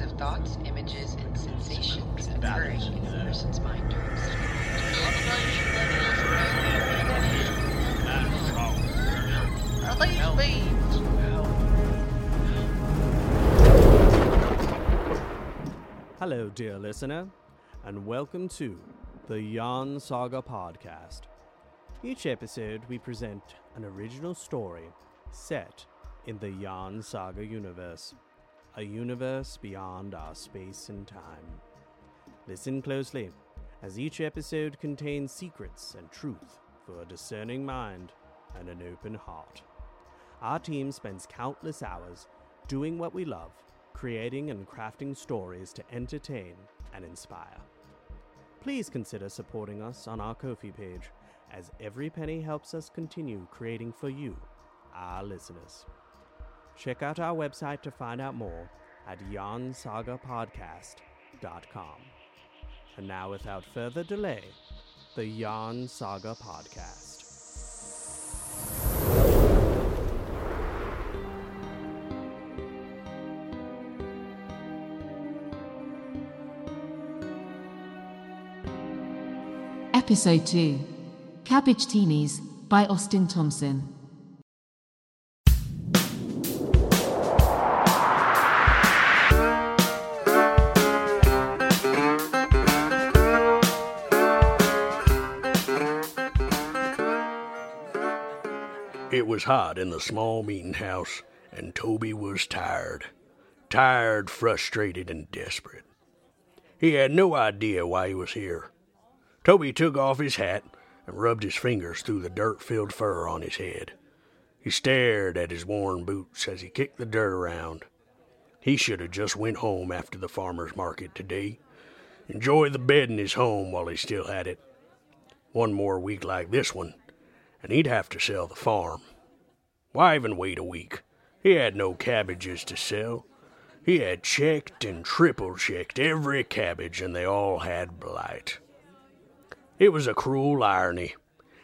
series of thoughts, images, and sensations occurring in a person's mind during sleep. Hello, dear listener, and welcome to the Yarn Saga podcast. Each episode, we present an original story set in the Yarn Saga universe, a universe beyond our space and time. Listen closely, as each episode contains secrets and truth for a discerning mind and an open heart. Our team spends countless hours doing what we love, creating and crafting stories to entertain and inspire. Please consider supporting us on our Ko-fi page, as every penny helps us continue creating for you, our listeners. Check out our website to find out more at yarnsagapodcast.com. And now, without further delay, the Yarn Saga Podcast. Episode 2 Cabbagetinis by Austin Thompson. It was hot in the small meeting house, and Toby was tired. Tired, frustrated, and desperate. He had no idea why he was here. Toby took off his hat and rubbed his fingers through the dirt filled fur on his head. He stared at his worn boots as he kicked the dirt around. He should have just went home after the farmer's market today. Enjoy the bed in his home while he still had it. One more week like this one, and he'd have to sell the farm. Why even wait a week? He had no cabbages to sell. He had checked and triple checked every cabbage, and they all had blight. It was a cruel irony.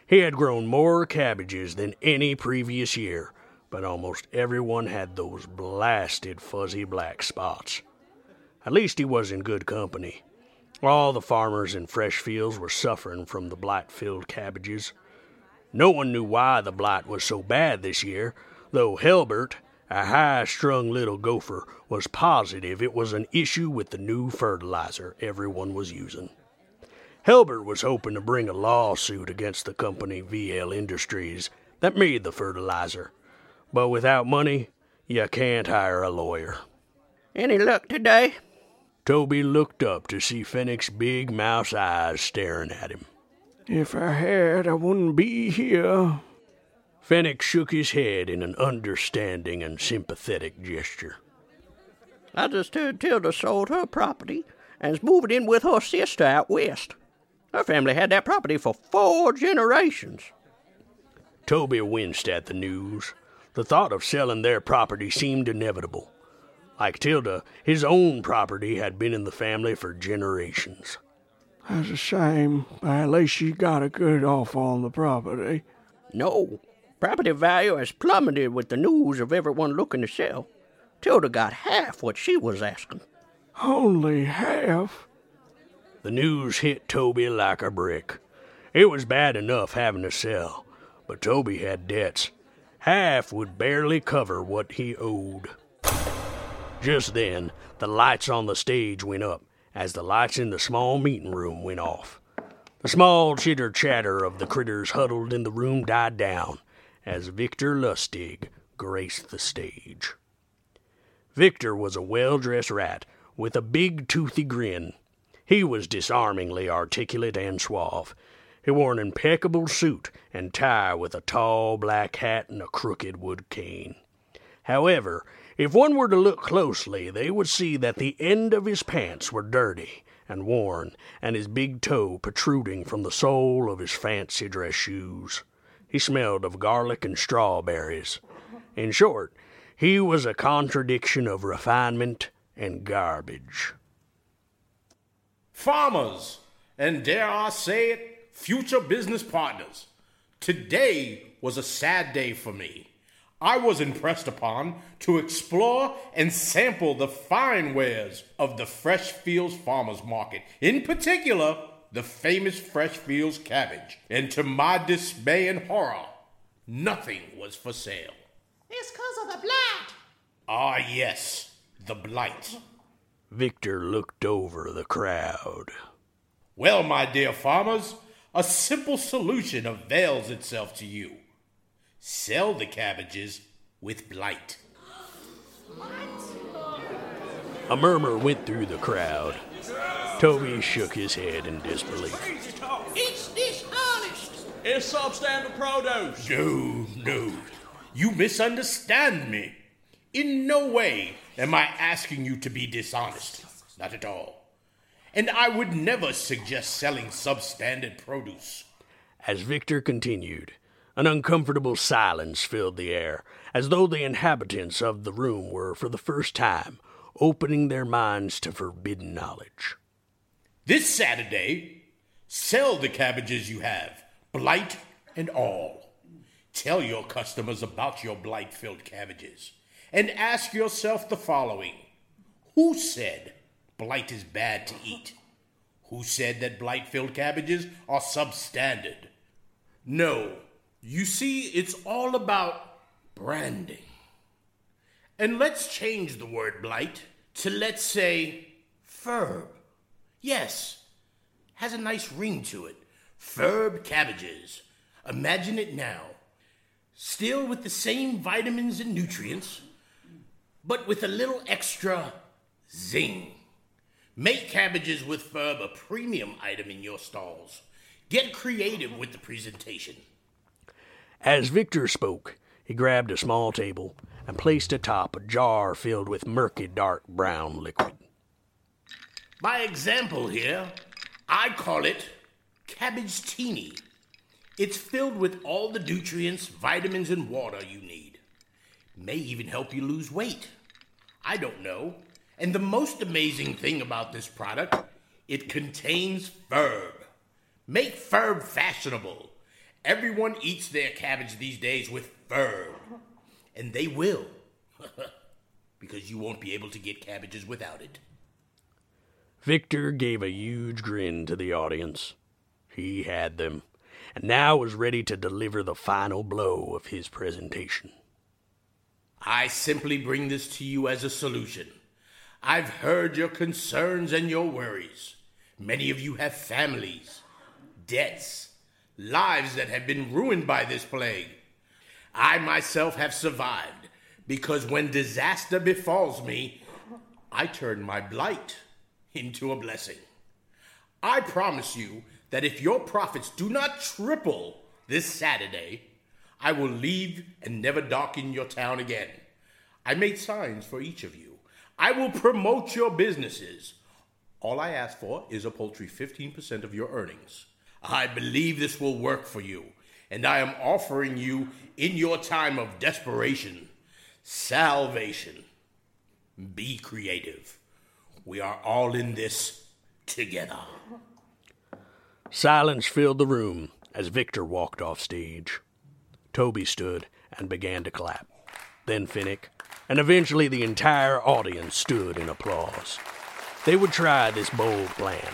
He had grown more cabbages than any previous year, but almost everyone had those blasted fuzzy black spots. At least he was in good company. All the farmers in fresh fields were suffering from the blight filled cabbages. No one knew why the blight was so bad this year, though Helbert, a high strung little gopher, was positive it was an issue with the new fertilizer everyone was using. Helbert was hoping to bring a lawsuit against the company VL Industries that made the fertilizer, but without money, you can't hire a lawyer. Any luck today? Toby looked up to see Fennec's big mouse eyes staring at him. If I had, I wouldn't be here. Fennec shook his head in an understanding and sympathetic gesture. I just heard Tilda sold her property and's moving in with her sister out west. Her family had that property for four generations. Toby winced at the news. The thought of selling their property seemed inevitable. Like Tilda, his own property had been in the family for generations. That's a shame, but at least she got a good offer on the property. No, property value has plummeted with the news of everyone looking to sell. Tilda got half what she was asking. Only half? The news hit Toby like a brick. It was bad enough having to sell, but Toby had debts. Half would barely cover what he owed. Just then, the lights on the stage went up as the lights in the small meeting room went off. The small chitter chatter of the critters huddled in the room died down as Victor Lustig graced the stage. Victor was a well dressed rat with a big toothy grin. He was disarmingly articulate and suave. He wore an impeccable suit and tie with a tall black hat and a crooked wood cane. However, if one were to look closely, they would see that the end of his pants were dirty and worn, and his big toe protruding from the sole of his fancy dress shoes. He smelled of garlic and strawberries. In short, he was a contradiction of refinement and garbage. Farmers, and dare I say it, future business partners. Today was a sad day for me. I was impressed upon to explore and sample the fine wares of the Fresh Fields Farmers Market, in particular, the famous Fresh Fields cabbage. And to my dismay and horror, nothing was for sale. It's because of the blight. Ah, yes, the blight. Victor looked over the crowd. Well, my dear farmers, a simple solution avails itself to you. Sell the cabbages with blight. A murmur went through the crowd. Toby shook his head in disbelief. It's dishonest. It's substandard produce. No, no. You misunderstand me. In no way am I asking you to be dishonest. Not at all. And I would never suggest selling substandard produce. As Victor continued, an uncomfortable silence filled the air, as though the inhabitants of the room were, for the first time, opening their minds to forbidden knowledge. This Saturday, sell the cabbages you have, blight and all. Tell your customers about your blight filled cabbages and ask yourself the following Who said blight is bad to eat? Who said that blight filled cabbages are substandard? No, you see, it's all about branding. And let's change the word blight to, let's say, ferb. Yes, has a nice ring to it. Ferb cabbages. Imagine it now. Still with the same vitamins and nutrients, but with a little extra zing. Make cabbages with Ferb a premium item in your stalls. Get creative with the presentation. As Victor spoke, he grabbed a small table and placed atop a jar filled with murky dark brown liquid. By example here, I call it cabbagetini. It's filled with all the nutrients, vitamins, and water you need. May even help you lose weight. I don't know. And the most amazing thing about this product, it contains Ferb. Make Ferb fashionable. Everyone eats their cabbage these days with Ferb. And they will. because you won't be able to get cabbages without it. Victor gave a huge grin to the audience. He had them, and now was ready to deliver the final blow of his presentation. I simply bring this to you as a solution. I've heard your concerns and your worries. Many of you have families, debts, lives that have been ruined by this plague. I myself have survived because when disaster befalls me, I turn my blight into a blessing. I promise you that if your profits do not triple this Saturday, I will leave and never darken your town again. I made signs for each of you. I will promote your businesses. All I ask for is a paltry 15% of your earnings. I believe this will work for you, and I am offering you, in your time of desperation, salvation. Be creative. We are all in this together. Silence filled the room as Victor walked off stage. Toby stood and began to clap. Then Finnick, and eventually the entire audience stood in applause. They would try this bold plan.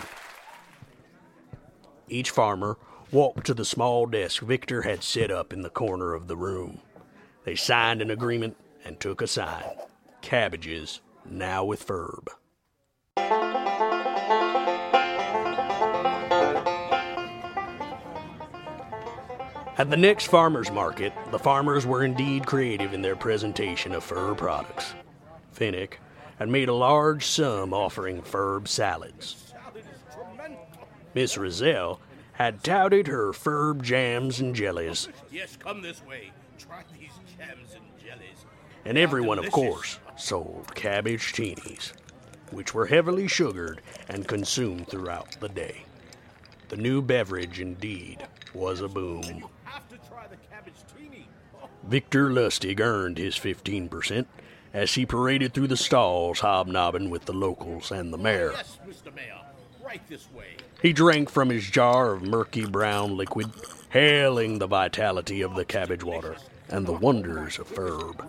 Each farmer walked to the small desk Victor had set up in the corner of the room. They signed an agreement and took a sign Cabbages, now with Ferb. At the next farmers market, the farmers were indeed creative in their presentation of Ferb products. Finnick had made a large sum offering Ferb salads. Miss Rizal had touted her Ferb jams and jellies, Yes, come this way. Try these jams and jellies. and everyone, of course, sold cabbagetinis, which were heavily sugared and consumed throughout the day. The new beverage, indeed, was a boom. Have to try the cabbage teeny. Oh. Victor Lustig earned his 15% as he paraded through the stalls hobnobbing with the locals and the mayor. Yes, Mr. Mayor. Right this way. He drank from his jar of murky brown liquid, hailing the vitality of the cabbage water and the wonders of Ferb.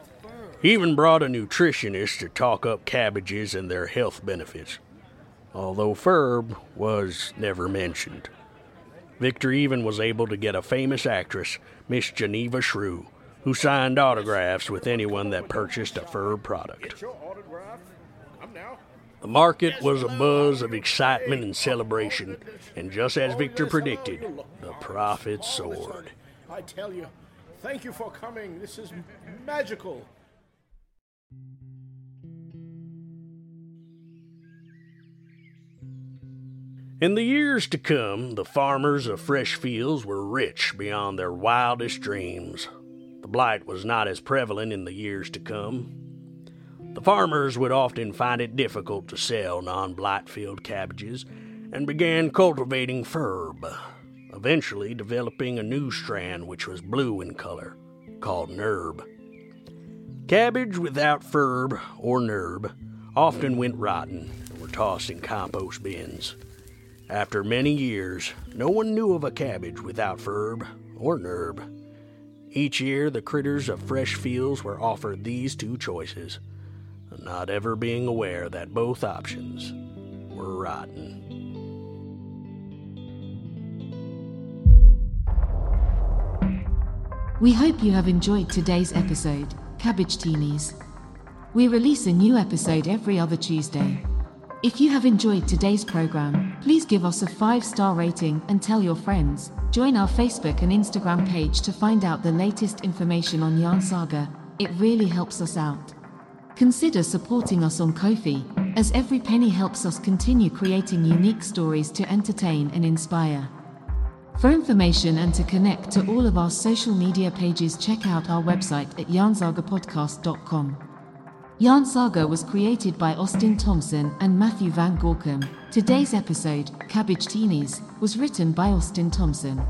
He even brought a nutritionist to talk up cabbages and their health benefits, although Ferb was never mentioned. Victor even was able to get a famous actress, Miss Geneva Shrew, who signed autographs with anyone that purchased a Ferb product. The market was a buzz of excitement and celebration, and just as Victor predicted, the profits soared. I tell you, thank you for coming. This is magical. In the years to come, the farmers of Fresh Fields were rich beyond their wildest dreams. The blight was not as prevalent in the years to come. The farmers would often find it difficult to sell non blight field cabbages and began cultivating ferb, eventually developing a new strand which was blue in color, called nerb. Cabbage without ferb or nerb often went rotten and were tossed in compost bins. After many years, no one knew of a cabbage without ferb or nerb. Each year, the critters of fresh fields were offered these two choices not ever being aware that both options were rotten. We hope you have enjoyed today's episode, Cabbagetinis. We release a new episode every other Tuesday. If you have enjoyed today's program, please give us a five star rating and tell your friends. Join our Facebook and Instagram page to find out the latest information on Yarn Saga. It really helps us out. Consider supporting us on Ko-fi, as every penny helps us continue creating unique stories to entertain and inspire. For information and to connect to all of our social media pages, check out our website at yarnsagapodcast.com. Yarn Saga was created by Austin Thompson and Matthew Van Gorkum. Today's episode, Cabbagetinis, was written by Austin Thompson.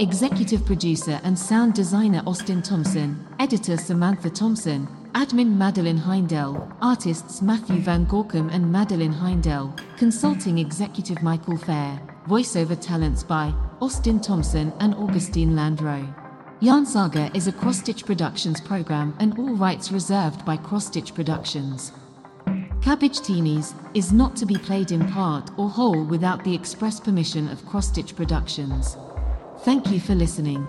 Executive producer and sound designer Austin Thompson, editor Samantha Thompson, Admin Madeline Heindel, artists Matthew Van Gorkum and Madeline Heindel, consulting executive Michael Fair, voiceover talents by Austin Thompson and Augustine Landreau. Yarn Saga is a Cross Stitch Productions program and all rights reserved by Cross Stitch Productions. Cabbagetinis is not to be played in part or whole without the express permission of Cross Stitch Productions. Thank you for listening.